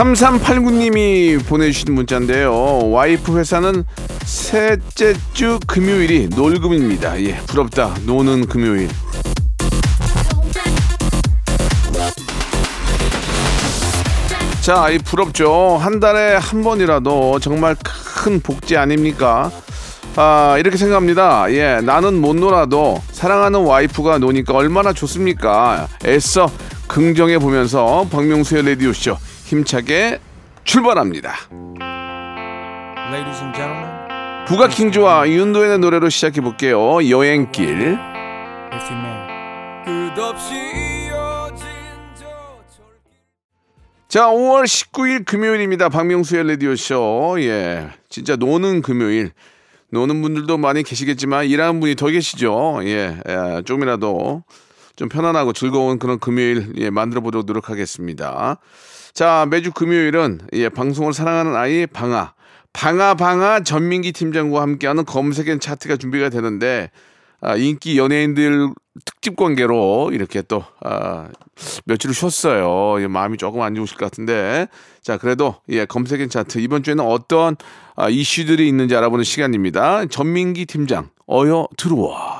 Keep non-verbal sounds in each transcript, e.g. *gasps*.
3389님이 보내주신 문자인데요. 와이프 회사는 셋째 주 금요일이 놀금입니다. 예, 부럽다. 노는 금요일. 자, 이 부럽죠. 한 달에 한 번이라도 정말 큰 복지 아닙니까? 아, 이렇게 생각합니다. 예, 나는 못 놀아도 사랑하는 와이프가 노니까 얼마나 좋습니까? 애써 긍정해 보면서 박명수의 라디오쇼 힘차게 출발합니다. 부가킹주와 윤도현의 노래로 시작해 볼게요. 여행길. 자, 5월 19일 금요일입니다. 박명수의 라디오쇼. 예. 진짜 노는 금요일. 노는 분들도 많이 계시겠지만 일하는 분이 더 계시죠. 예. 예. 조금이라도 좀 편안하고 즐거운 그런 금요일 예, 만들어 보도록 노력하겠습니다. 자, 매주 금요일은 예, 방송을 사랑하는 아이 방아. 방아 방아 전민기 팀장과 함께하는 검색엔 차트가 준비가 되는데 아, 인기 연예인들 특집 관계로 이렇게 또 아, 며칠을 쉬었어요. 예, 마음이 조금 안 좋으실 것 같은데 자 그래도 예 검색엔 차트 이번 주에는 어떤 아, 이슈들이 있는지 알아보는 시간입니다. 전민기 팀장 어여 들어와.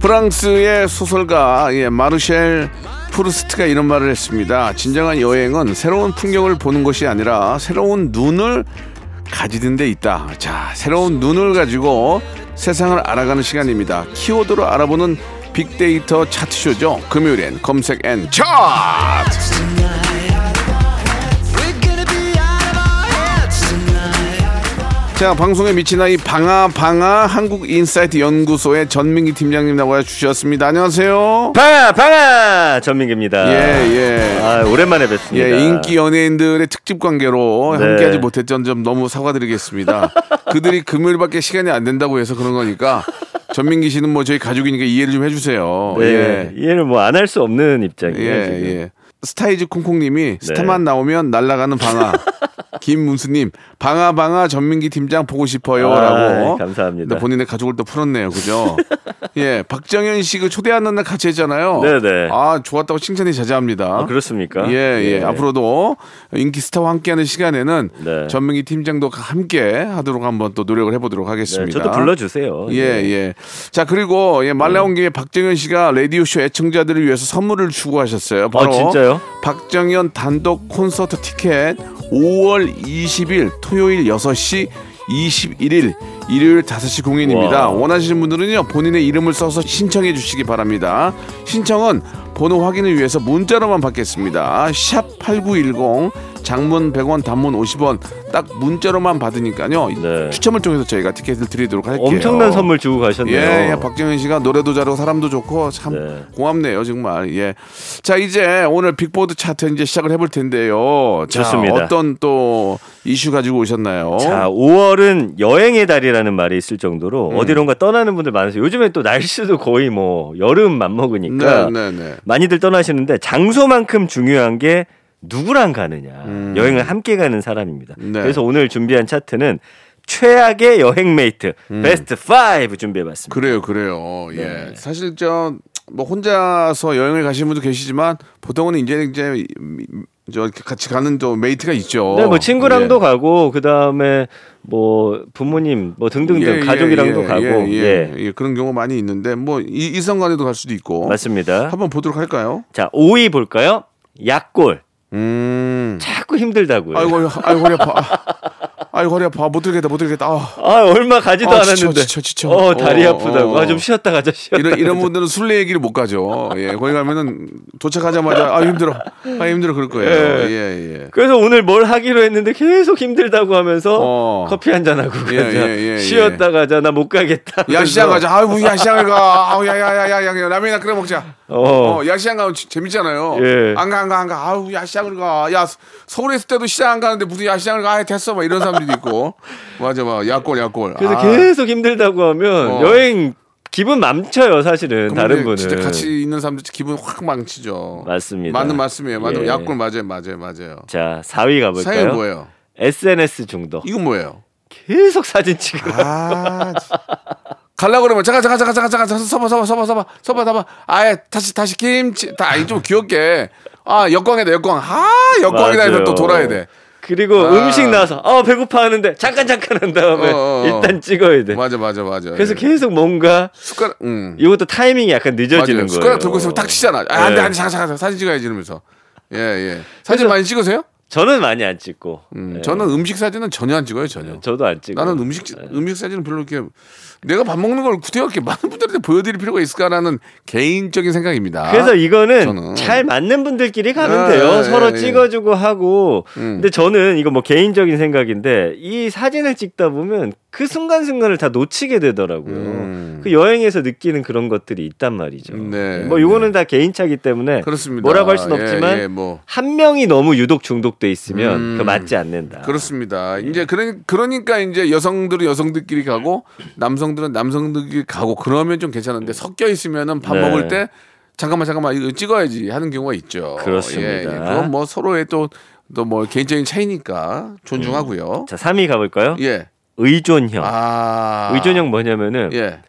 프랑스의 소설가 예, 마르셀 프루스트가 이런 말을 했습니다. 진정한 여행은 새로운 풍경을 보는 것이 아니라 새로운 눈을 가지는 데 있다. 자, 새로운 눈을 가지고 세상을 알아가는 시간입니다. 키워드로 알아보는 빅데이터 차트쇼죠. 금요일엔 검색 앤 차트. 자, 방송에 미친 아이 방아 방아 한국 인사이트 연구소의 전민기 팀장님 나와 주셨습니다. 안녕하세요. 방아 방아 전민기입니다. 예, 예. 아, 오랜만에 뵙습니다. 예, 인기 연예인들의 특집 관계로 네. 함께하지 못했던 점 너무 사과드리겠습니다. *laughs* 그들이 금요일밖에 시간이 안 된다고 해서 그런 거니까 전민기 씨는 뭐 저희 가족이니까 이해를 좀 해주세요. 네, 예. 이해는 뭐안 할 수 없는 입장이에요. 예, 지금. 예. 스타이즈 콩콩님이 스타만 나오면 날아가는 방아. *laughs* 김문수님 방아 방아 전민기 팀장 보고 싶어요라고. 아, 감사합니다. 근데 본인의 가족을 또 풀었네요, 그죠? *laughs* 예, 박정현 씨 그 초대하는 날 같이 했잖아요. 네네. 아 좋았다고 칭찬이 자자합니다. 아, 그렇습니까? 예, 예, 앞으로도 인기 스타와 함께하는 시간에는 네. 전민기 팀장도 함께 하도록 한번 또 노력을 해보도록 네, 하겠습니다. 저도 불러주세요. 예, 네. 예. 자, 그리고 예, 말 나온 김에 박정현 씨가 라디오 쇼 애청자들을 위해서 선물을 주고 하셨어요. 바로 아, 진짜요? 박정현 단독 콘서트 티켓 5월 20일 토요일 6시 21일 일요일 5시 공연입니다. 와. 원하시는 분들은요 본인의 이름을 써서 신청해 주시기 바랍니다. 신청은 번호 확인을 위해서 문자로만 받겠습니다. 샵 8910 장문 100원 단문 50원 딱 문자로만 받으니까요. 네. 추첨을 통해서 저희가 티켓을 드리도록 할게요. 엄청난 선물 주고 가셨네요. 예, 예, 박정현 씨가 노래도 잘하고 사람도 좋고 참 네. 고맙네요, 정말. 예. 자, 이제 오늘 빅보드 차트 이제 시작을 해볼 텐데요. 자, 좋습니다. 어떤 또 이슈 가지고 오셨나요? 자, 5월은 여행의 달이라는 말이 있을 정도로 음. 어디론가 떠나는 분들 많으세요. 요즘에 또 날씨도 거의 뭐 여름 맞먹으니까 네, 네, 네. 많이들 떠나시는데 장소만큼 중요한 게 누구랑 가느냐. 여행을 함께 가는 사람입니다. 음. 네. 그래서 오늘 준비한 차트는 최악의 여행 mate 베스트 5 준비해봤습니다. 음. 그래요, 그래요. 예. 네. 사실 저 뭐 혼자서 여행을 가시는 분도 계시지만 보통은 이제 이제 저 같이 가는 또 mate가 있죠. 네, 뭐 친구랑도 예. 가고 그 다음에 뭐 부모님 뭐 등등등 예, 가족이랑도 예, 가고 예, 예, 예, 예, 그런 경우 많이 있는데 뭐 이, 이성간에도 갈 수도 있고 맞습니다. 한번 보도록 할까요? 자 5위 볼까요? 약골 음. 자꾸 힘들다고요. 아이고 아이고 아파. 아이고 허리 아파. 못 들겠다 못 들겠다. 아. 아 얼마 가지도 아, 지쳐, 않았는데 지쳐, 지쳐. 어 다리 어, 아프다고 어. 아좀 쉬었다 가자 쉬었다 이런 이런 가자. 분들은 술래 얘기를 못 가죠. 예, 거기 가면은 도착하자마자 아 힘들어, 아 힘들어 그럴 거예요. 예. 예, 예. 그래서 오늘 뭘 하기로 했는데 계속 힘들다고 하면서 어. 커피 한잔 하고 가자 예, 예, 예, 예. 쉬었다 가자 나 못 가겠다 야시장 가자. 아유, 야시장을 가. 아우, 야야야야야, 라면이나 끓여 먹자. 어, 어, 야시장 가면 지- 재밌잖아요. 예. 안 가, 안 가, 안 가. 아우, 야시장을 가. 야, 서- 서울에 있을 때도 시장 안 가는데 무슨 야시장을 가? 아, 됐어. 막 이런 사람들 이 있고. 맞아, 막 약골, 약골. 그래서 아, 계속 힘들다고 하면 어. 여행 기분 망쳐요 사실은 다른 분은 진짜 같이 있는 사람들 기분 확 망치죠. 맞습니다. 맞는 말씀이에요. 맞는 예. 약골 맞아요, 맞아요, 맞아요. 자 4위 사연 가볼까요? 뭐예요? SNS 중독 이건 뭐예요? 계속 사진 찍으러 아, 진- 갈라 그러면 잠깐 잠깐 잠깐 잠깐 잠깐 서봐 서봐 서봐 서봐 서봐 서봐 아예 다시 다시 김치 다 아니 좀 귀엽게 아 역광이다 역광 아 역광이다 해서. 또 돌아야 돼 그리고 아. 음식 나와서 어 배고파 하는데 잠깐 잠깐 한 다음에 어, 어, 어. 일단 찍어야 돼 맞아 맞아 맞아 네. 그래서 예. 계속 뭔가 숟가락 음 이것도 타이밍이 약간 늦어지는 맞아요 거예요 숟가락 들고 있으면 딱 치잖아 아 안돼 네. 안돼 잠깐 잠깐 사진 찍어야지 이러면서 예 예 사진 그래서- 많이 찍으세요? 저는 많이 안 찍고 음, 예. 저는 음식 사진은 전혀 안 찍어요 전혀 저도 안 찍고 나는 음식 음식 사진은 별로 이렇게 내가 밥 먹는 걸 이렇게 많은 분들한테 보여드릴 필요가 있을까라는 개인적인 생각입니다. 그래서 이거는 저는. 잘 맞는 분들끼리 가면 예, 돼요. 예, 서로 예. 찍어주고 하고. 음. 근데 저는 이거 뭐 개인적인 생각인데 이 사진을 찍다 보면 그 순간순간을 다 놓치게 되더라고요. 음. 그 여행에서 느끼는 그런 것들이 있단 말이죠. 네, 뭐 이거는 다 개인차기 때문에 그렇습니다. 뭐라고 할 수는 예, 없지만 예, 뭐 한 명이 너무 유독 중독돼 있으면 음. 그 맞지 않는다. 그렇습니다. 이제 그러, 그러니까 이제 여성들은 여성들끼리 가고 남성 들은 남성들끼리 가고 그러면 좀 괜찮은데 섞여 있으면은 밥 네. 먹을 때 잠깐만 잠깐만 이거 찍어야지 하는 경우가 있죠. 그렇습니다. 예, 예. 그건 뭐 서로의 또 또 뭐 개인적인 차이니까 존중하고요. 자, 3위 가볼까요? 예. 의존형. 아. 의존형 뭐냐면은 예.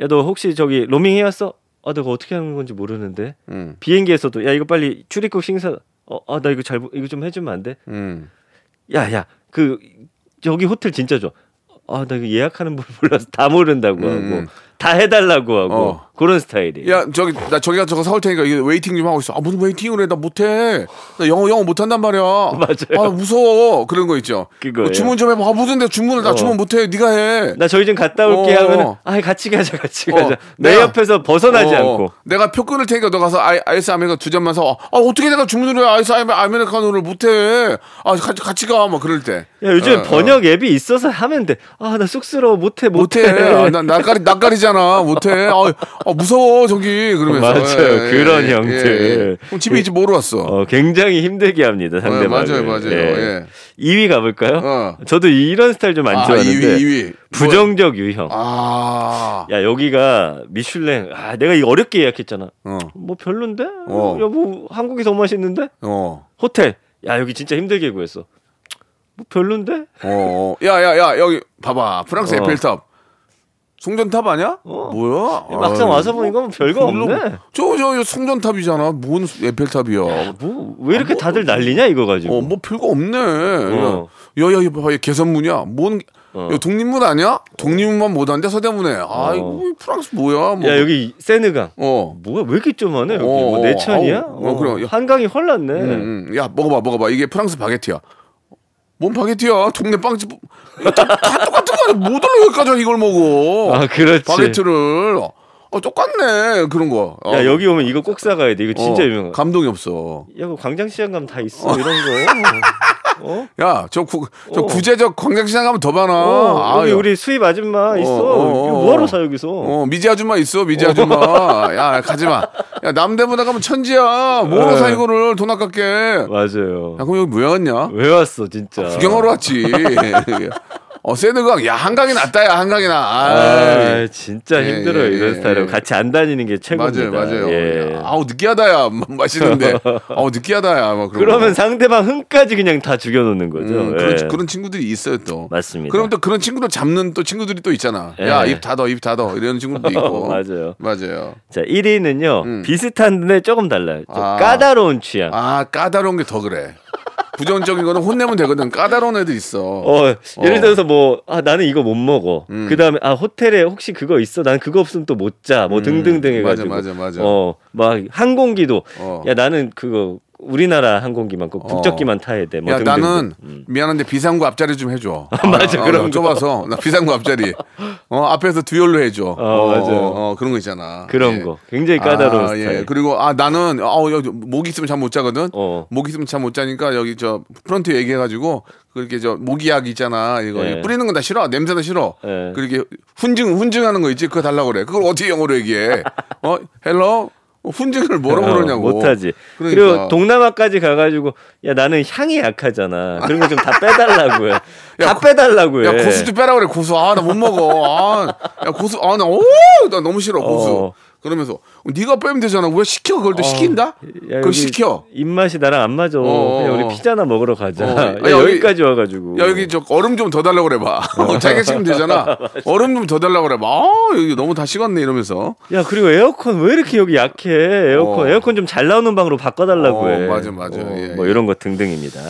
야 너 혹시 저기 로밍 해왔어? 아 내가 어떻게 하는 건지 모르는데 음. 비행기에서도 야 이거 빨리 출입국 심사 어아 나 이거 잘 이거 좀 해주면 안 돼? 음. 야야 그 저기 호텔 진짜 좋아. 아 나 이거 예약하는 법 몰라서 다 모른다고 음, 하고 음. 다 해달라고 하고 어. 그런 스타일이에요. 야 저기 나 저기가 저거 사올 테니까 이거 waiting 좀 하고 있어. 아 무슨 waiting을 해? 나 못해. 나 영어 영어 못한단 말이야. *laughs* 맞아요. 아 무서워 그런 거 있죠. 그거예요. 어, 주문 좀 해봐. 아 무슨 데 주문을 나 어. 주문 못해. 네가 해. 나 저기 좀 갔다 올게 어. 하면은 아 같이 가자 같이 어, 가자 내 내가- 옆에서 벗어나지 어, 않고 내가 표 끊을 테니까 너 가서 아이, 아이스 아메리카노 두 잔만 사. 아 어떻게 내가 주문을 해? 아이스 아메- 아메리카노를 못해. 아 같이 같이 가. 막 그럴 때. 야 요즘 어, 번역 앱이 있어서 하면 돼 아 나 쑥스러워 못해 못해. 못해 아, 나 *laughs* 낯가리 낯가리잖아. 못해. 아, 아, 무서워 저기 그러면서. *laughs* 맞아요. 그런 형들. 그럼 집에 있지 뭐로 왔어? 어, 굉장히 힘들게 합니다 상대방을. 맞아요, 맞아요. 예. 2위 가볼까요? 어. 저도 이런 스타일 좀안 아, 좋아하는데 2위, 2위. 부정적 유형. 아. 야 여기가 미슐랭. 아 내가 이거 어렵게 예약했잖아. 어. 뭐 별론데? 어. 야뭐 한국이 더 맛있는데? 어. 호텔. 야 여기 진짜 힘들게 구했어. 뭐 별론데? 어. 야, 야, 야, 여기 봐봐. 프랑스 어. 에펠탑. 송전탑 아니야? 어. 뭐야? 막상 아유, 와서 보니까 뭐 별거 없네. 저, 저, 송전탑이잖아. 뭔 에펠탑이야. 뭐왜 이렇게 다들 난리냐 이거 가지고. 어, 뭐 별거 없네. 어. 야, 야. 얘 개선문이야. 뭔, 어. 야, 독립문 아니야? 독립문만 못한데 서대문에. 아이고, 이 프랑스 뭐야? 뭐. 야 여기 세느강. 어. 뭐야 왜 이렇게 좀하네 여기 어, 뭐 어, 내천이야? 아우, 어, 그래. 야. 한강이 헐났네. 음, 음. 야, 먹어봐, 먹어봐. 이게 프랑스 바게트야. 뭔 바게트야? 동네 빵집. 다, 다 똑같은 거 아니야? 못 올라 여기까지 이걸 먹어. 아 그렇지. 바게트를. 어, 똑같네. 그런 거. 어. 야 여기 오면 이거 꼭 사가야 돼. 이거 진짜 어, 유명한. 감동이 없어. 야, 그 광장시장 가면 다 있어 이런 거. *laughs* 어? 야, 저, 구, 저 어. 구제적 광장시장 가면 더 많아. 어, 여기 아유. 우리 수입 아줌마 있어. 어, 어, 어. 뭐하러 사 여기서? 어, 미지 아줌마 있어, 미지 아줌마. *laughs* 야, 가지 마. 야, 남대문에 가면 천지야. 네. 사, 이거를 돈 아깝게. 맞아요. 야, 그럼 여기 왜 왔냐? 왜 왔어 진짜? 구경하러 왔지. *laughs* *laughs* 어, 세느강. 야, 한강이 낫다, 야, 한강이 나. 아 아이. 진짜 예, 힘들어요 예, 이런 예, 스타일로 예. 같이 안 다니는 게 최고입니다. 맞아요, 맞아요. 예. 야, 아우, 느끼하다, 야. 맛있는데. *laughs* 아우, 느끼하다, 야. 막 그러면 거. 상대방 흥까지 그냥 다 죽여놓는 거죠. 음, 예. 그런, 그런 친구들이 있어요, 또. 맞습니다. 그럼 또 그런 친구들 잡는 또 친구들이 또 있잖아. 예. 야, 입 닫어, 입 닫어. 이런 친구도 있고. *laughs* 맞아요. 맞아요. 자 1위는요 음. 비슷한데 조금 달라요. 좀 아. 까다로운 취향. 아, 까다로운 게 더 그래. 부정적인 거는 혼내면 되거든. 까다로운 애들 있어. 어, 예를 어. 들어서 뭐, 아, 나는 이거 못 먹어. 음. 그 다음에, 아, 호텔에 혹시 그거 있어? 난 그거 없으면 또 못 자. 뭐 음, 등등등 해가지고. 맞아, 맞아, 맞아. 어, 막 항공기도, 어. 야, 나는 그거 우리나라 항공기만 꼭 국적기만 타야 돼. 뭐 야 등등등. 나는 음. 미안한데 비상구 앞자리 좀 해줘. *laughs* 맞아, 아, 그런 나 거. 좁아서 나 비상구 앞자리. 어 앞에서 dual로 해줘. 어, 맞아요. 어, 그런 거 있잖아. 그런 예. 거. 굉장히 까다로운 아, 스타일. 예. 그리고 아 나는 어 여기 모기 있으면 잠 못 자거든. 어. 모기 있으면 잠 못 자니까 여기 저 프런트 얘기해가지고 그렇게 저 모기약 있잖아 이거 예. 뿌리는 건 다 싫어 냄새도 싫어. 예. 그렇게 훈증 훈증하는 거 있지 그거 달라고 그래. 그걸 어떻게 영어로 얘기해? *laughs* 어 hello 훈증을 뭐라고 어, 그러냐고. 못하지. 그러니까. 그리고 동남아까지 가가지고 야 나는 향이 약하잖아. 그런 거 좀 다 빼달라고 해. 다 고- 빼달라고 해. 야 고수 좀 빼라 그래 고수 아 나 못 먹어 아야 고수 아나오나 너무 싫어 고수 어. 그러면서 네가 빼면 되잖아 왜 시켜 그걸 또 시킨다 야, 그걸 시켜 입맛이 나랑 안 맞아. 어, 그냥 어. 우리 피자나 먹으러 가자. 어. 야, 아, 여기- 여기까지 와가지고. 야 여기 저 얼음 좀 더 달라고 그래봐 어, *laughs* 자기가 시키면 되잖아 *laughs* 얼음 좀 더 달라고 그래봐 아 여기 너무 다 식었네 이러면서 야 그리고 에어컨 왜 이렇게 여기 약해? 에어컨 어. 에어컨 좀 잘 나오는 방으로 바꿔달라고 어, 해. 맞아, 맞아. 예, 뭐 예. 이런 거 등등입니다.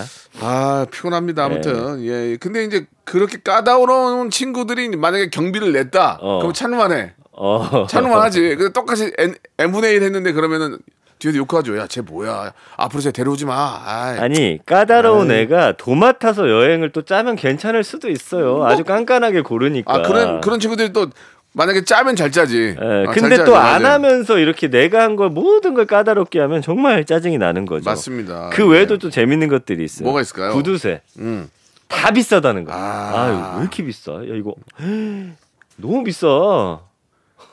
아 피곤합니다 아무튼 예 근데 이제 그렇게 까다로운 친구들이 만약에 경비를 냈다 어. 그럼 찬만해 어. 찬우만 하지. 근데 똑같이 N, n분의 1 했는데 그러면은 뒤에서 욕하죠. 야, 쟤 뭐야. 앞으로 쟤 데려오지 마. 아이. 아니 까다로운 애가 도맡아서 여행을 또 짜면 괜찮을 수도 있어요. 아주 깐깐하게 고르니까. 뭐? 아, 그런, 그런 친구들이 또 만약에 짜면 잘 짜지. 예, 아, 근데 잘 또. 안. 하면서 이렇게 내가 한 걸 모든 걸 까다롭게 하면 정말 짜증이 나는 거죠. 맞습니다. 그 외에도 또 재밌는 것들이 있어요. 뭐가 있을까요? 구두쇠. 음. 다 비싸다는 거. 아. 아, 왜 이렇게 비싸? 야 이거 *gasps* 너무 비싸.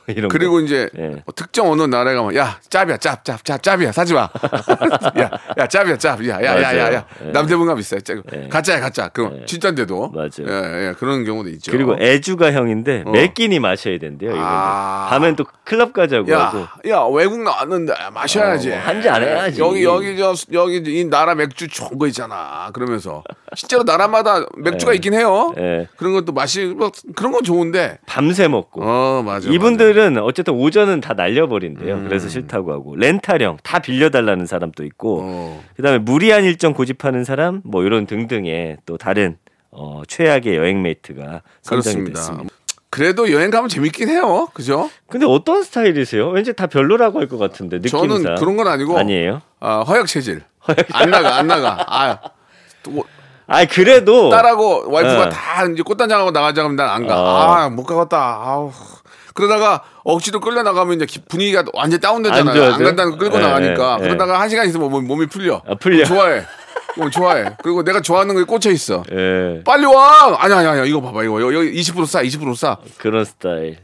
*laughs* 이런 그리고 거. 이제 예. 특정 어느 나라에 가면 야 짭이야 짭 짭 짭 짭이야 사지 마. *laughs* 야, 야 짭이야 짭. 야, 야, 야, 야, 야. 맞아요. 예. 남대문가 비싸. 짭. 예. 가짜야 가짜. 그럼 진짜인데도. 맞아요. 예, 예, 그런 경우도 있죠. 그리고 애주가 형인데 어. 매 끼니 마셔야 된대요. 이거 아. 밤엔 또 클럽 가자고 하고. 야, 야 외국 나왔는데 마셔야지. 어, 한잔 안 해야지. 여기 여기 저 여기 이 나라 맥주 좋은 거 있잖아. 그러면서 실제로 나라마다 맥주가 있긴 해요. 예. 그런 것도 마시 뭐 그런 건 좋은데. 밤새 먹고. 어 맞아. 이분들 은 어쨌든 오전은 다 날려버린대요. 음. 그래서 싫다고 하고 렌탈형 다 빌려달라는 사람도 있고, 어. 그다음에 무리한 일정 고집하는 사람, 뭐 이런 등등의 또 다른 어, 최악의 여행 mate가 선정이 그렇습니다. 됐습니다. 그래도 여행 가면 재밌긴 해요. 그죠? 근데 어떤 스타일이세요? 왠지 다 별로라고 할 것 같은데 느낌상. 저는 그런 건 아니고 아니에요. 아, 허약 체질. *laughs* 안 나가 안 나가. 아. 또 아 그래도 딸하고 와이프가 어. 다 이제 꽃단장하고 나가자 하면 난 안 가. 어. 아, 못 가겠다. 아우. 그러다가 억지로 끌려 나가면 이제 기- 분위기가 완전 안 다운되잖아요. 좋아져? 안 간다는 거 끌고 예, 나가니까. 예, 그러다가 한 시간 있으면 몸- 몸이 풀려. 아, 풀려. 좋아해. 그럼 좋아해. 그리고 내가 좋아하는 거에 꽂혀 있어. 예, 빨리 와. 아니 아니 아니 이거 봐봐 이거 여기 20% 싸. 20% 싸. 그런 스타일.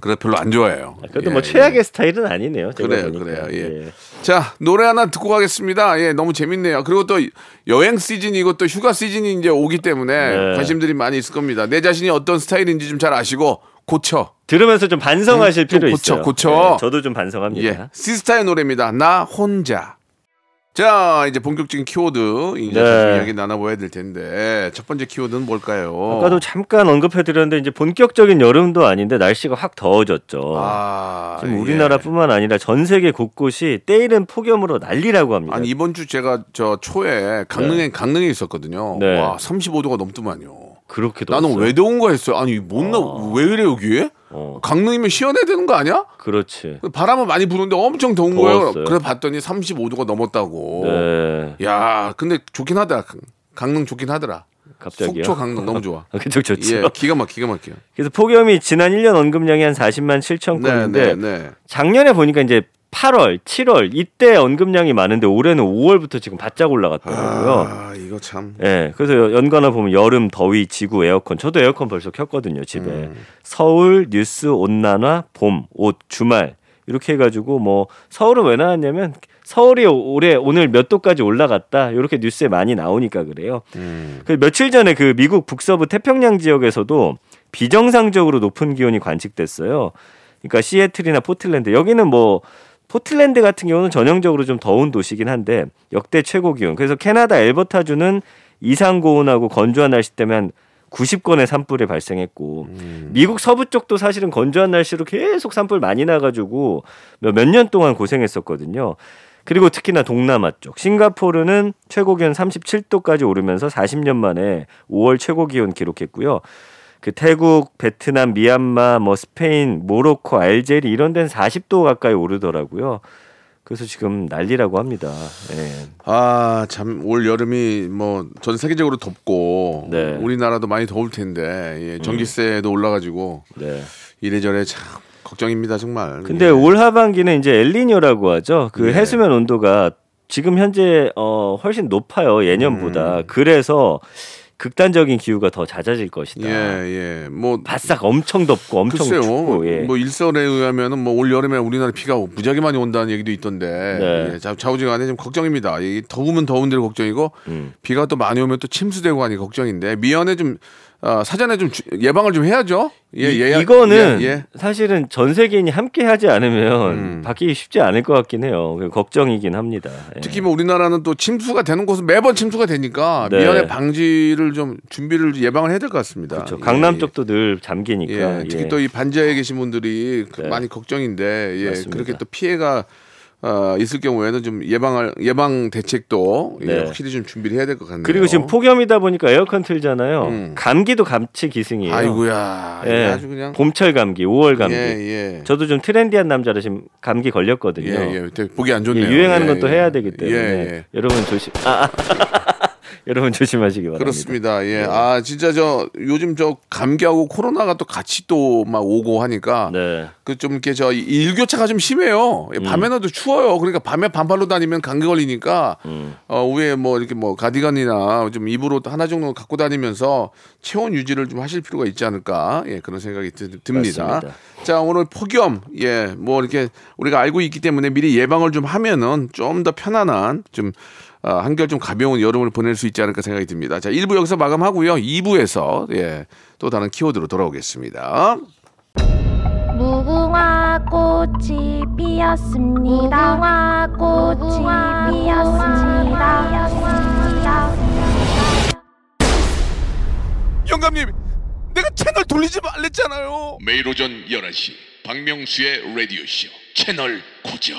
그래 별로 안 좋아해요. 그래도 예, 뭐 최악의 스타일은 아니네요. 그래요. 그래요. 예. 자, 노래 하나 듣고 가겠습니다. 예, 너무 재밌네요. 그리고 또 여행 시즌 이고 또 휴가 시즌이 이제 오기 때문에 네. 관심들이 많이 있을 겁니다. 내 자신이 어떤 스타일인지 좀 잘 아시고 고쳐. 들으면서 좀 반성하실 음, 좀 필요 고쳐, 있어요. 고쳐. 네, 저도 좀 반성합니다. 예. 시스타의 노래입니다. 나 혼자. 자, 이제 본격적인 키워드 이제 네. 좀 이야기 나눠봐야 될 텐데 첫 번째 키워드는 뭘까요? 아까도 잠깐 언급해드렸는데 이제 본격적인 여름도 아닌데 날씨가 확 더워졌죠. 아, 지금 예. 우리나라뿐만 아니라 전 세계 곳곳이 때이른 폭염으로 난리라고 합니다. 아니 이번 주 제가 저 초에 강릉에 강릉에 있었거든요. 네. 와, 35도가 넘더만요. 그렇게 나는 더웠어요. 왜 더운가 했어요. 아니 못나왜 이래 여기에? 어, 강릉이면 시원해야 되는 거 아니야? 그렇지. 바람은 많이 부는데 엄청 더운 더웠어요. 거예요. 그래 봤더니 35도가 넘었다고. 네, 야, 근데 좋긴 하더라. 강릉 좋긴 하더라. 갑자기요. 속초 강릉 너무 좋아. *laughs* 그쪽 좋죠. 예, 기가 막 기가 막혀. 그래서 폭염이 지난 1년 언급량이 한 40만 7천 네, 건인데 네, 네. 작년에 보니까 이제 8월, 7월 이때 언급량이 많은데 올해는 5월부터 지금 바짝 올라갔더라고요. 아, 이거 참. 예, 그래서 연관어 보면 여름, 더위, 지구, 에어컨. 저도 에어컨 벌써 켰거든요, 집에. 음. 서울, 뉴스, 온난화, 봄, 옷, 주말. 이렇게 해 가지고 뭐 서울은 왜 나왔냐면 서울이 올해 오늘 몇 도까지 올라갔다 이렇게 뉴스에 많이 나오니까 그래요. 음. 그 며칠 전에 그 미국 북서부 태평양 지역에서도 비정상적으로 높은 기온이 관측됐어요. 그러니까 시애틀이나 포틀랜드 여기는 뭐 포틀랜드 같은 경우는 전형적으로 좀 더운 도시긴 한데 역대 최고 기온. 그래서 캐나다 엘버타주는 이상 고온하고 건조한 날씨 때문에 한 90건의 산불이 발생했고 미국 서부 쪽도 사실은 건조한 날씨로 계속 산불 많이 나가지고 몇 년 동안 고생했었거든요. 그리고 특히나 동남아 쪽 싱가포르는 최고 기온 37도까지 오르면서 40년 만에 5월 최고 기온 기록했고요. 그 태국, 베트남, 미얀마, 뭐 스페인, 모로코, 알제리 이런 데는 40도 가까이 오르더라고요. 그래서 지금 난리라고 합니다. 예. 아, 참 올 여름이 뭐 전 세계적으로 덥고 네. 우리나라도 많이 더울 텐데 예, 전기세도 올라가지고 네. 이래저래 참 걱정입니다 정말. 근데 예. 올 하반기는 이제 엘니뇨라고 하죠. 그 예. 해수면 온도가 지금 현재 어 훨씬 높아요 예년보다. 그래서 극단적인 기후가 더 잦아질 것이다. 음. 예, 예. 뭐 바싹 엄청 덥고 엄청 글쎄요. 춥고 예. 뭐 일설에 의하면은 뭐 올 여름에 우리나라 비가 무지하게 많이 온다는 얘기도 있던데 네. 예, 자- 좌우지간에 좀 걱정입니다. 이 더우면 더운 대로 걱정이고 음. 비가 또 많이 오면 또 침수되고 하니 걱정인데 미연에 좀 아, 사전에 좀 주- 예방을 좀 해야죠. 예, 이, 예약- 이거는 예, 예. 사실은 전 세계인이 함께 하지 않으면 음. 바뀌기 쉽지 않을 것 같긴 해요. 그 걱정이긴 합니다. 예. 특히 뭐 우리나라는 또 침수가 되는 곳은 매번 침수가 되니까 네. 미연에 방지를 좀 준비를 예방을 해야 될 것 같습니다. 그렇죠. 예, 강남 예. 쪽도 늘 잠기니까. 예, 특히 예. 또이 반지하에 계신 분들이 그 네. 많이 걱정인데 예. 그렇게 또 피해가 어, 있을 경우에는 좀 예방할 예방 대책도 예, 네. 확실히 좀 준비를 해야 될 것 같네요. 그리고 지금 폭염이다 보니까 에어컨 틀잖아요. 음. 감기도 감치 기승이에요. 아이고야 예. 아주 그냥 봄철 감기, 5월 감기. 예, 예. 저도 좀 트렌디한 남자라 지금 감기 걸렸거든요. 예, 예. 보기 안 예, 좋네요. 유행하는 예, 건또 예. 해야 되기 때문에. 여러분 조심. 아, 아. *laughs* *laughs* 여러분 조심하시기 바랍니다. 그렇습니다. 예. 아, 진짜 저 요즘 저 감기하고 코로나가 또 같이 또 막 오고 하니까 네. 그좀 이렇게 저 일교차가 좀 심해요. 예, 밤에는 또 추워요. 그러니까 밤에 반팔로 다니면 감기 걸리니까 음. 어, 위에 뭐 이렇게 뭐 가디건이나 좀 입으로 하나 정도 갖고 다니면서 체온 유지를 좀 하실 필요가 있지 않을까. 예, 그런 생각이 드, 듭니다. 맞습니다. 자, 오늘 폭염. 예, 뭐 이렇게 우리가 알고 있기 때문에 미리 예방을 좀 하면은 좀 더 편안한 좀 아, 한결 좀 가벼운 여름을 보낼 수 있지 않을까 생각이 듭니다. 자, 1부 여기서 마감하고요. 2부에서 예, 또 다른 키워드로 돌아오겠습니다. 무궁화 꽃이 피었습니다. 무궁화 꽃이 피었습니다. 영감님, 내가 채널 돌리지 말랬잖아요. 매일 오전 11시 박명수의 라디오 쇼 채널 고정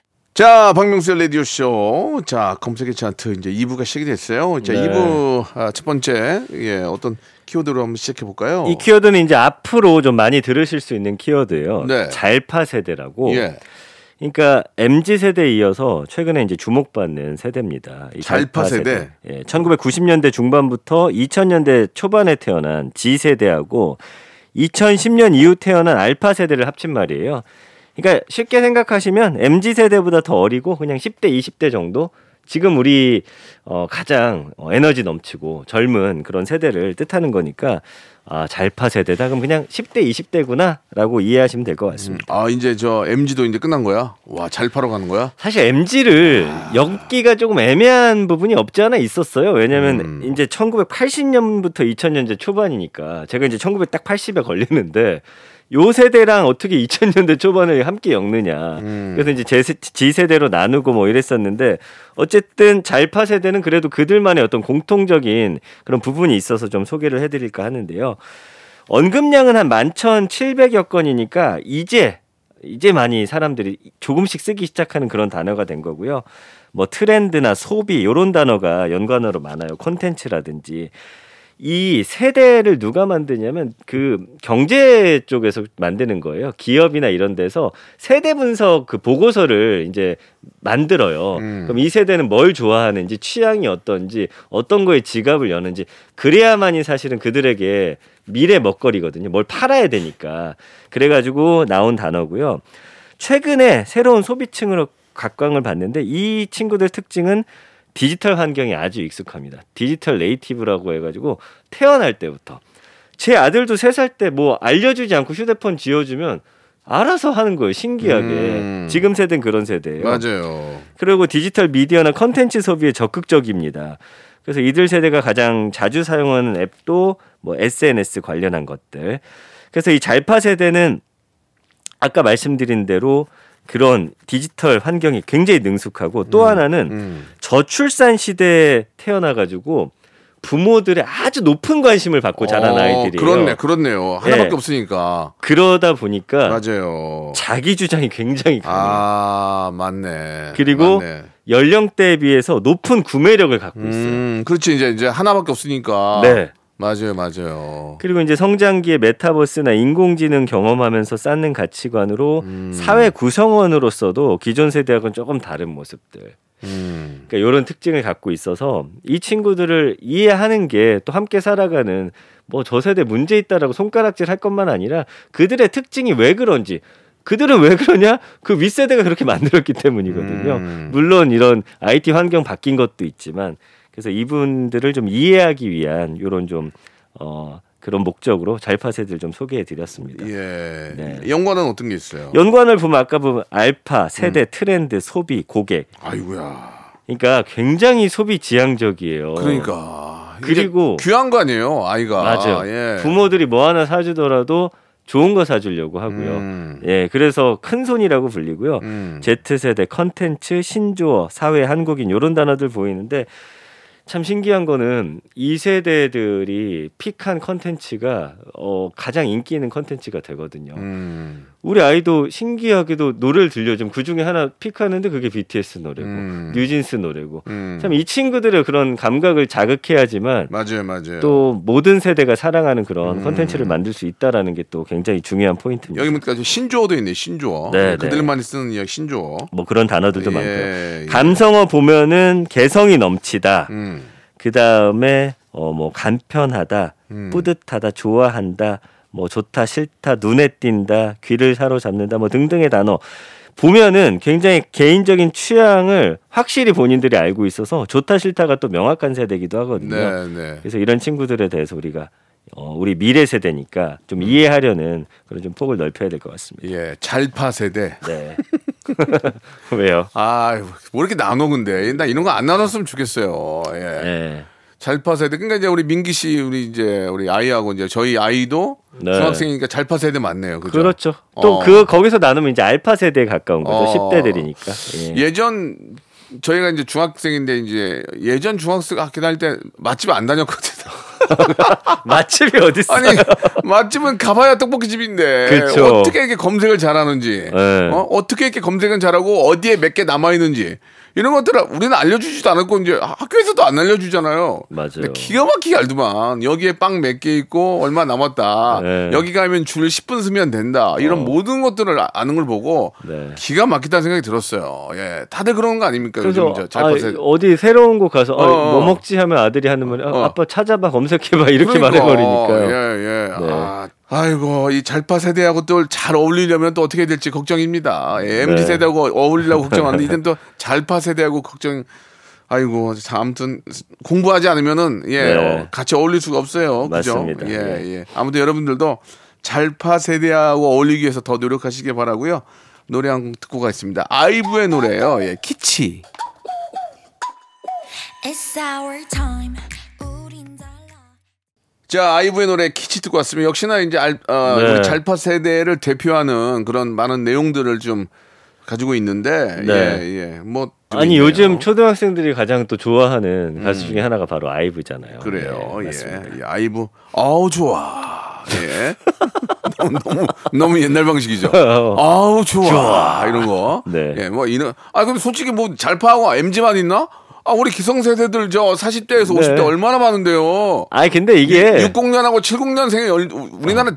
자, 박명수의 라디오쇼. 자, 검색의 차트 이제 2부가 시작이 됐어요. 자, 네. 2부 아, 첫 번째, 예, 어떤 키워드로 한번 시작해 볼까요? 이 키워드는 이제 앞으로 좀 많이 들으실 수 있는 키워드예요. 네. 잘파 세대라고. 예. 그러니까 MZ 세대에 이어서 최근에 이제 주목받는 세대입니다. 이 잘파 세대. 예, 1990년대 중반부터 2000년대 초반에 태어난 G 세대하고 2010년 이후 태어난 알파 세대를 합친 말이에요. 그러니까 쉽게 생각하시면 MZ 세대보다 더 어리고 그냥 10대, 20대 정도 지금 우리 어, 가장 어, 에너지 넘치고 젊은 그런 세대를 뜻하는 거니까 아, 잘파 세대다. 그럼 그냥 10대, 20대구나라고 이해하시면 될 것 같습니다. 아, 이제 저 MG도 이제 끝난 거야? 와, 잘 파러 가는 거야? 사실 MG를 엮기가 조금 애매한 부분이 없지 않아 있었어요. 왜냐면 음. 이제 1980년부터 2000년대 초반이니까 제가 이제 1980에 걸리는데 요 세대랑 어떻게 2000년대 초반을 함께 엮느냐. 음. 그래서 이제 제 세- G 세대로 나누고 뭐 이랬었는데 어쨌든 잘파 세대는 그래도 그들만의 어떤 공통적인 그런 부분이 있어서 좀 소개를 해드릴까 하는데요. 언급량은 한 11,700여 건이니까 이제 이제 많이 사람들이 조금씩 쓰기 시작하는 그런 단어가 된 거고요. 뭐 트렌드나 소비 요런 단어가 연관어로 많아요. 콘텐츠라든지 이 세대를 누가 만드냐면 그 경제 쪽에서 만드는 거예요. 기업이나 이런 데서 세대 분석 그 보고서를 이제 만들어요. 음. 그럼 이 세대는 뭘 좋아하는지 취향이 어떤지 어떤 거에 지갑을 여는지 그래야만이 사실은 그들에게 미래 먹거리거든요. 뭘 팔아야 되니까. 그래가지고 나온 단어고요. 최근에 새로운 소비층으로 각광을 받는데 이 친구들 특징은 디지털 환경에 아주 익숙합니다. digital native라고 해가지고 태어날 때부터 제 아들도 세 살 때 뭐 알려주지 않고 휴대폰 쥐어주면 알아서 하는 거예요. 신기하게. 음. 지금 세대는 그런 세대예요. 맞아요. 그리고 디지털 미디어나 컨텐츠 소비에 적극적입니다. 그래서 이들 세대가 가장 자주 사용하는 앱도 뭐 SNS 관련한 것들. 그래서 이 잘파 세대는 아까 말씀드린 대로 그런 디지털 환경이 굉장히 능숙하고 또 하나는 음. 저출산 시대에 태어나 가지고 부모들의 아주 높은 관심을 받고 자란 어, 아이들이에요. 그렇네, 그렇네요. 하나밖에 예. 없으니까. 그러다 보니까 맞아요. 자기 주장이 굉장히 강해요. 아, 맞네. 그리고 맞네. 연령대에 비해서 높은 구매력을 갖고 있어요. 음, 그렇지 이제 이제 하나밖에 없으니까. 네. 맞아요, 맞아요. 그리고 이제 성장기에 메타버스나 인공지능 경험하면서 쌓는 가치관으로 음. 사회 구성원으로서도 기존 세대하고는 조금 다른 모습들. 음. 그러니까 이런 특징을 갖고 있어서 이 친구들을 이해하는 게 또 함께 살아가는 뭐 저 세대 문제 있다라고 손가락질 할 것만 아니라 그들의 특징이 왜 그런지 그들은 왜 그러냐? 그 윗세대가 그렇게 *laughs* 만들었기 때문이거든요. 음. 물론 이런 IT 환경 바뀐 것도 있지만 그래서 이분들을 좀 이해하기 위한 이런 좀 어, 그런 목적으로 잘파세들 좀 소개해 드렸습니다. 예. 네. 연관은 어떤 게 있어요? 연관을 보면 아까 보면 알파, 음. 세대, 트렌드, 소비, 고객. 아이고야. 그러니까 굉장히 소비 지향적이에요. 그러니까. 그리고 귀한 거 아니에요, 아이가. 맞아요. 예. 부모들이 뭐 하나 사주더라도 좋은 거 사주려고 하고요. 음. 예, 그래서 큰 손이라고 불리고요. 음. Z세대 컨텐츠, 신조어, 사회, 한국인 이런 단어들 보이는데 참 신기한 거는 이 세대들이 pick한 컨텐츠가 어, 가장 인기 있는 컨텐츠가 되거든요. 음. 우리 아이도 신기하게도 노래를 들려주면 그 중에 하나 pick하는데 그게 BTS 노래고 음. 뉴진스 노래고 음. 참이 친구들의 그런 감각을 자극해야지만 맞아요, 맞아요. 또 모든 세대가 사랑하는 그런 음. 컨텐츠를 만들 수 있다라는 게 또 굉장히 중요한 포인트입니다. 여기 보니까 신조어도 있네, 신조어. 네, 그들만이 쓰는 이야기 신조어. 뭐 그런 단어들도 예, 많고요. 예. 감성어 보면은 개성이 넘치다. 음. 그 다음에 어 뭐 간편하다, 음. 뿌듯하다, 좋아한다, 뭐 좋다, 싫다, 눈에 띈다, 귀를 사로잡는다, 뭐 등등의 단어 보면은 굉장히 개인적인 취향을 확실히 본인들이 알고 있어서 좋다, 싫다가 또 명확한 세대이기도 하거든요. 네, 네. 그래서 이런 친구들에 대해서 우리가 어, 우리 미래 세대니까 음. 좀 이해하려는 그런 좀 폭을 넓혀야 될 것 같습니다. 예, 잘파 세대. 네. *laughs* 왜요? 아, 뭐 이렇게 나눠 근데 나 이런 거 안 나눴으면 좋겠어요. 예. 네. 잘파 세대. 그러니까 이제 우리 민기 씨, 우리 이제 우리 아이하고 이제 저희 아이도 네. 중학생이니까 잘파 세대 맞네요. 그죠? 그렇죠. 또 어. 그 거기서 나누면 이제 알파 세대에 가까운 거죠. 어. 10대들이니까. 예. 예전 저희가 이제 중학생인데 이제 예전 중학생 학교 다닐 때 맛집 안 다녔거든요. *laughs* 맛집이 어디 있어요? 아니 맛집은 가봐야 떡볶이 집인데 그쵸. 어떻게 이렇게 검색을 잘하는지 네. 어? 어떻게 이렇게 검색은 잘하고 어디에 몇 개 남아 있는지 이런 것들을 우리는 알려주지도 않았고 이제 학교에서도 안 알려주잖아요. 맞아요. 기가 막히게 알더만 여기에 빵 몇 개 있고 얼마 남았다. 네. 여기 가면 줄 10분 쓰면 된다. 이런 어. 모든 것들을 아- 아는 걸 보고 네. 기가 막히다는 생각이 들었어요. 예, 다들 그런 거 아닙니까? 그래서 요즘 저 아, 어디 새로운 곳 가서 어, 어, 어. 뭐 먹지 하면 아들이 하는 말이 아, 어. 아빠 찾아봐 검색 해봐 이렇게 그러니까. 말해버리니까요. 예, 예. 네. 아, 아이고 이 잘파 세대하고 또 잘 어울리려면 또 어떻게 될지 걱정입니다. 예, MZ 네. 세대하고 어울리려고 걱정하는데 *laughs* 이젠 또 잘파 세대하고 걱정. 아이고 참 아무튼 공부하지 않으면은 예 네. 어, 같이 어울릴 수가 없어요. 그죠? 맞습니다. 예, 예. 예. 아무튼 여러분들도 잘파 세대하고 어울리기 위해서 더 노력하시길 바라고요. 노래 한 곡 듣고 가겠습니다. 아이브의 노래예요. 예, 키치. It's our time. 자, 아이브의 노래 키치 듣고 왔으면 역시나 이제 알, 어, 네. 우리 잘파 세대를 대표하는 그런 많은 내용들을 좀 가지고 있는데 네. 예, 예. 뭐 아니 있네요. 요즘 초등학생들이 가장 또 좋아하는 가수 중에 하나가 바로 아이브잖아요. 그래요. 네, 예. 예. 아이브 아우 좋아. 예. *laughs* 너무, 너무 너무 옛날 방식이죠. *laughs* 아우 좋아. 이런 거. 네. 예. 뭐 이런 아 근데 솔직히 뭐 잘파하고 MG만 있나? 아, 우리 기성세대들 저 40대에서 네. 50대 얼마나 많은데요. 아니 근데 이게 60년하고 70년생이 우리나라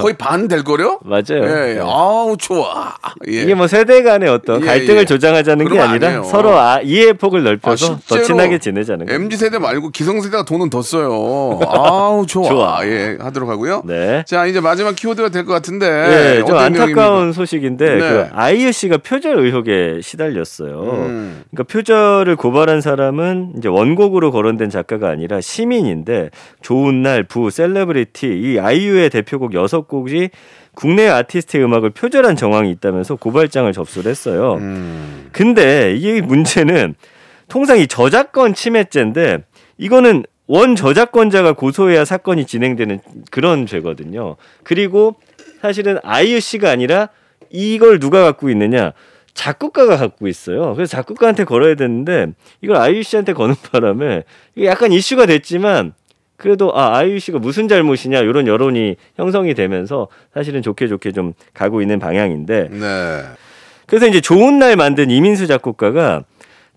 거의 반 될 거요? 맞아요. 예, 예. 네. 아우 좋아. 예. 이게 뭐 세대 간의 어떤 예, 갈등을 예. 조장하자는 게 아니라 아니에요. 서로 아, 이해의 폭을 아, 넓혀서 더 실제로 친하게 지내자는 거예요. MZ 세대 말고 기성 세대가 돈은 더 써요. 아우 좋아. 좋아. 예, 하도록 하고요. 네. 자 이제 마지막 키워드가 될 것 같은데. 예, 좀 안타까운 소식인데 네. 그 아이유 씨가 표절 의혹에 시달렸어요. 음. 그러니까 표절을 고발한 사람은 이제 원곡으로 거론된 작가가 아니라 시민인데 좋은 날, 부, 셀레브리티 이 아이유의 대표곡 여섯 곡이 국내 아티스트의 음악을 표절한 정황이 있다면서 고발장을 접수를 했어요. 음. 근데 이게 문제는 통상 이 저작권 침해죄인데 이거는 원 저작권자가 고소해야 사건이 진행되는 그런 죄거든요. 그리고 사실은 아이유 씨가 아니라 이걸 누가 갖고 있느냐? 작곡가가 갖고 있어요. 그래서 작곡가한테 걸어야 되는데 이걸 아이유 씨한테 거는 *laughs* 바람에 이게 약간 이슈가 됐지만 그래도 아 아이유 씨가 무슨 잘못이냐 이런 여론이 형성이 되면서 사실은 좋게 좋게 좀 가고 있는 방향인데 네. 그래서 이제 좋은 날 만든 이민수 작곡가가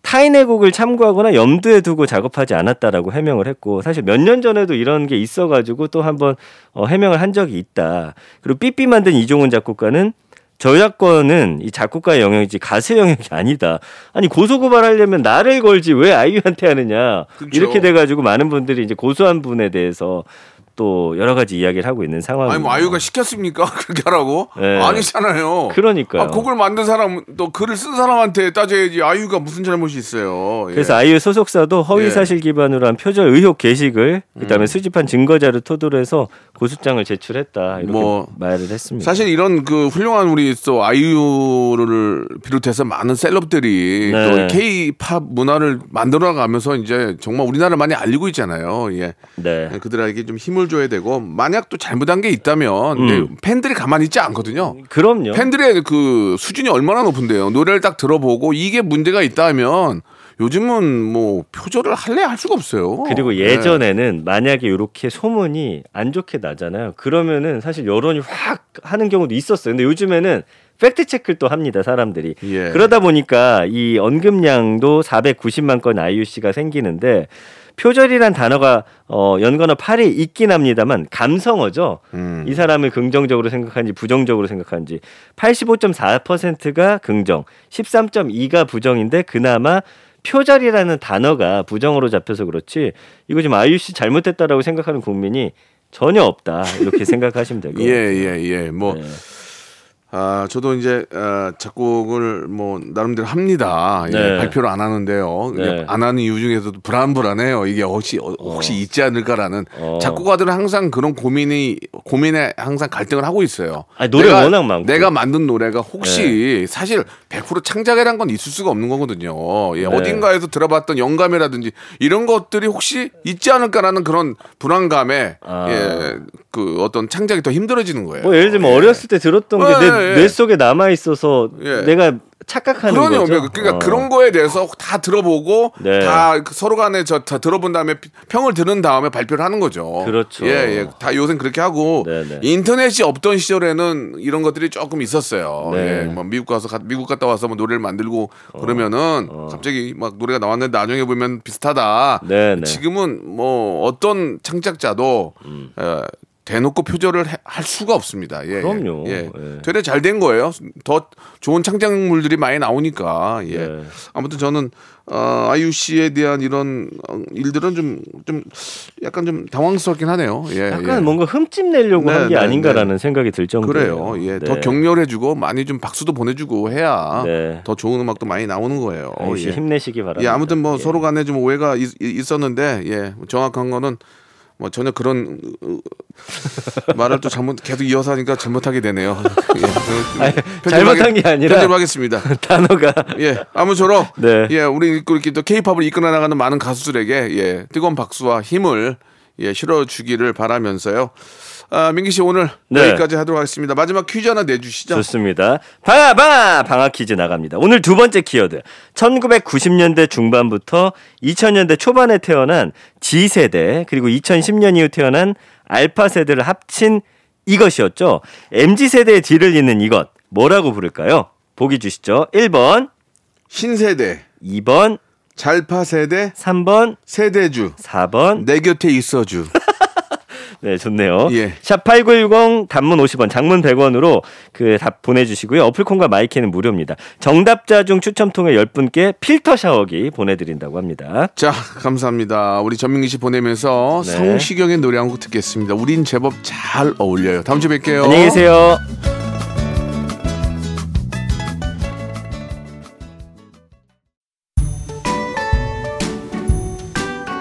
타인의 곡을 참고하거나 염두에 두고 작업하지 않았다라고 해명을 했고 사실 몇 년 전에도 이런 게 있어가지고 또 한번 어, 해명을 한 적이 있다. 그리고 삐삐 만든 이종훈 작곡가는 저작권은 이 작곡가의 영역이지 가수의 영역이 아니다. 아니 고소 고발하려면 나를 걸지 왜 아이유한테 하느냐 그렇죠. 이렇게 돼가지고 많은 분들이 이제 고소한 분에 대해서 또 여러 가지 이야기를 하고 있는 상황입니다. 아니 뭐 아이유가 시켰습니까? *laughs* 그렇게 하라고? 네. 아니잖아요. 그러니까요. 아, 곡을 만든 사람 또 글을 쓴 사람한테 따져야지 아이유가 무슨 잘못이 있어요. 예. 그래서 아이유 소속사도 허위 예. 사실 기반으로 한 표절 의혹 게시글 그다음에 수집한 증거자를 토대로 해서 고소장을 제출했다 이렇게 뭐, 말을 했습니다. 사실 이런 그 훌륭한 우리 또 아이유를 비롯해서 많은 셀럽들이 네. 또 K-팝 문화를 만들어가면서 이제 정말 우리나라를 많이 알리고 있잖아요. 예. 네. 그들에게 좀 힘을 줘야 되고 만약 또 잘못한 게 있다면 음. 네, 팬들이 가만히 있지 않거든요. 그럼요. 팬들의 그 수준이 얼마나 높은데요. 노래를 딱 들어보고 이게 문제가 있다면 요즘은 뭐 표절을 할래 할 수가 없어요. 그리고 네. 예전에는 만약에 이렇게 소문이 안 좋게 나잖아요. 그러면은 사실 여론이 확 하는 경우도 있었어요. 근데 요즘에는 팩트 체크를 또 합니다, 사람들이. 예. 그러다 보니까 이 언급량도 490만 건 씨가 생기는데 표절이란 단어가 어 연관어 8에 있긴 합니다만 감성어죠. 음. 이 사람을 긍정적으로 생각하는지 부정적으로 생각하는지 85.4%가 긍정, 13.2가 부정인데 그나마 표절이라는 단어가 부정으로 잡혀서 그렇지 이거 지금 아이유 씨 잘못했다라고 생각하는 국민이 전혀 없다 이렇게 *laughs* 생각하시면 되고 예, 예, 예. 뭐, 네. 아, 저도 이제, 아, 작곡을 뭐, 나름대로 합니다. 예, 네. 발표를 안 하는데요. 네. 안 하는 이유 중에서도 불안불안해요. 이게 혹시, 어, 혹시 있지 않을까라는. 어. 작곡가들은 항상 그런 고민이, 고민에 항상 갈등을 하고 있어요. 아니, 노래 내가- 워낙 많고. 네. 내가 만든 노래가 혹시 사실 100% 창작이란 건 있을 수가 없는 거거든요. 예, 네. 어딘가에서 들어봤던 영감이라든지 이런 것들이 혹시 있지 않을까라는 그런 불안감에 아. 예, 그 어떤 창작이 더 힘들어지는 거예요. 뭐 예를 들면 예. 어렸을 때 들었던 게내 예, 예. 뇌 속에 남아 있어서 예. 내가 착각하는 그러요 거죠. 그러니까 어. 그런 거에 대해서 다 들어보고 네. 다 서로 간에 저 다 들어본 다음에 평을 들은 다음에 발표를 하는 거죠. 그렇죠. 예, 예. 다 요새 그렇게 하고 네, 네. 인터넷이 없던 시절에는 이런 것들이 조금 있었어요. 네. 예. 뭐 미국 가서 가- 미국 갔다 와서 뭐 노래를 만들고 그러면은 어. 갑자기 막 노래가 나왔는데 나중에 보면 비슷하다. 네, 네. 지금은 뭐 어떤 창작자도 어, 대놓고 표절을 해- 할 수가 없습니다. 예, 예. 그럼요. 예. 예. 되레 잘 된 거예요. 더 좋은 창작물들이 많이 나오니까. 예. 네. 아무튼 저는 어, 아이유 씨에 대한 이런 어, 일들은 좀 좀 약간 좀 당황스럽긴 하네요. 예. 약간 예. 뭔가 흠집 내려고 네, 한게 네, 아닌가라는 생각이 들 정도예요. 그래요. 예. 네. 더 격려해주고 많이 좀 박수도 보내주고 해야 네. 더 좋은 음악도 많이 나오는 거예요. 씨 예. 힘내시기 바랍니다. 예, 아무튼 뭐 예. 서로 간에 좀 오해가 있, 었는데 예, 정확한 거는 뭐 전혀 그런 어, 말을 또 잘못 계속 이어서 하니까 잘못하게 되네요. 예, 아니, 편집하겠- 잘못한 게 아니라 편집하겠습니다. 단어가 예, 아무쪼록 네. 예, 우리 이렇게 또 K-팝을 이끌어 나가는 많은 가수들에게 예, 뜨거운 박수와 힘을 예, 실어주기를 바라면서요. 아, 민기 씨 오늘 네. 여기까지 하도록 하겠습니다. 마지막 퀴즈 하나 내주시죠. 좋습니다. 방아 방아 퀴즈 나갑니다. 오늘 두 번째 키워드. 1990년대 중반부터 2000년대 초반에 태어난 G 세대 그리고 2010년 이후 태어난 알파 세대를 합친 이것이었죠. MZ 세대의 뒤를 잇는 이것 뭐라고 부를까요? 보기 주시죠. 1번, 신세대, 2번, 잘파 세대, 3번, 세대주, 4번. 내 곁에 있어주. 네, 좋네요. 예. 샵8910 단문 50원, 장문 100원으로 그 답 보내주시고요. 어플콘과 마이크는 무료입니다. 정답자 중 추첨 통해 10분께 필터 샤워기 보내드린다고 합니다. 자, 감사합니다. 우리 전민기 씨 보내면서 네. 성시경의 노래 한 곡 듣겠습니다. 우린 제법 잘 어울려요. 다음 주에 뵐게요. 안녕히 계세요.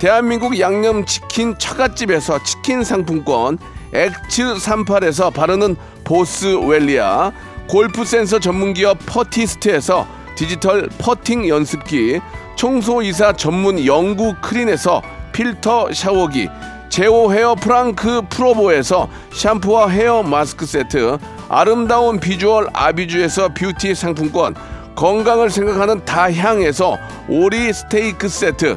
대한민국 양념치킨 처갓집에서 치킨 상품권, 엑츠 38에서 바르는 보스웰리아, 골프 센서 전문기업 퍼티스트에서 디지털 퍼팅 연습기, 청소이사 전문 영구 크린에서 필터 샤워기, 제오 헤어 프랑크 프로보에서 샴푸와 헤어 마스크 세트, 아름다운 비주얼 아비주에서 뷰티 상품권, 건강을 생각하는 다향에서 오리 스테이크 세트,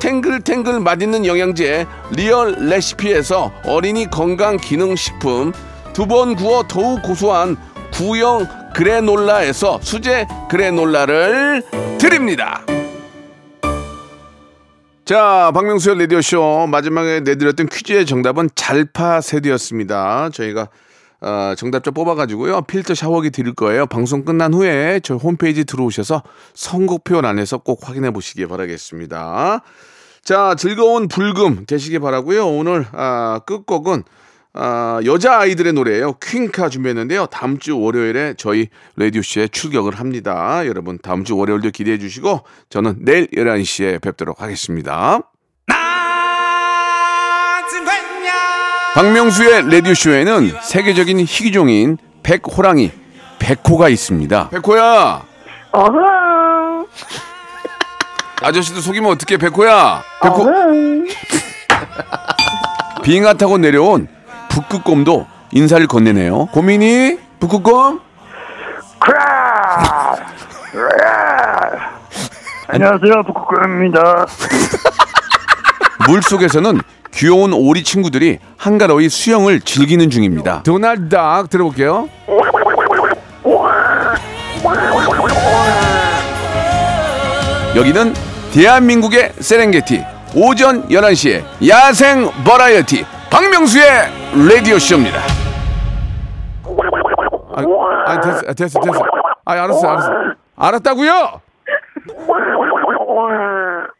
탱글탱글 맛있는 영양제 리얼 레시피에서 어린이 건강 기능 식품, 두 번 구워 더욱 고소한 구형 그래놀라에서 수제 그래놀라를 드립니다. 자, 박명수의 라디오쇼 마지막에 내드렸던 퀴즈의 정답은 잘파세대였습니다. 저희가 어, 정답자 뽑아가지고요. 필터 샤워기 드릴 거예요. 방송 끝난 후에 저희 홈페이지 들어오셔서 선곡표 안에서 꼭 확인해 보시기 바라겠습니다. 자, 즐거운 불금 되시기 바라고요. 오늘 아, 끝곡은 아, 여자 아이들의 노래예요. 퀸카 준비했는데요. 다음 주 월요일에 저희 라디오쇼에 출격을 합니다. 여러분 다음 주 월요일도 기대해 주시고 저는 내일 11시에 뵙도록 하겠습니다. 박명수의 라디오 쇼에는 세계적인 희귀종인 백호랑이 백호가 있습니다. 백호야. 아저씨도 속이면 어떡해 백호야. 백호. *laughs* 빙하 타고 내려온 북극곰도 인사를 건네네요. 고민이 북극곰? 안녕하세요, 북극곰입니다. *laughs* 물 속에서는 귀여운 오리 친구들이 한가로이 수영을 즐기는 중입니다. 도날드 닥 들어볼게요. 여기는 대한민국의 세렝게티 오전 11시에 야생 버라이어티 박명수의 라디오 쇼입니다. 아, 아 됐어, 아, 됐어, 됐어. 아, 알았어, 알았어. 알았다고요? *laughs*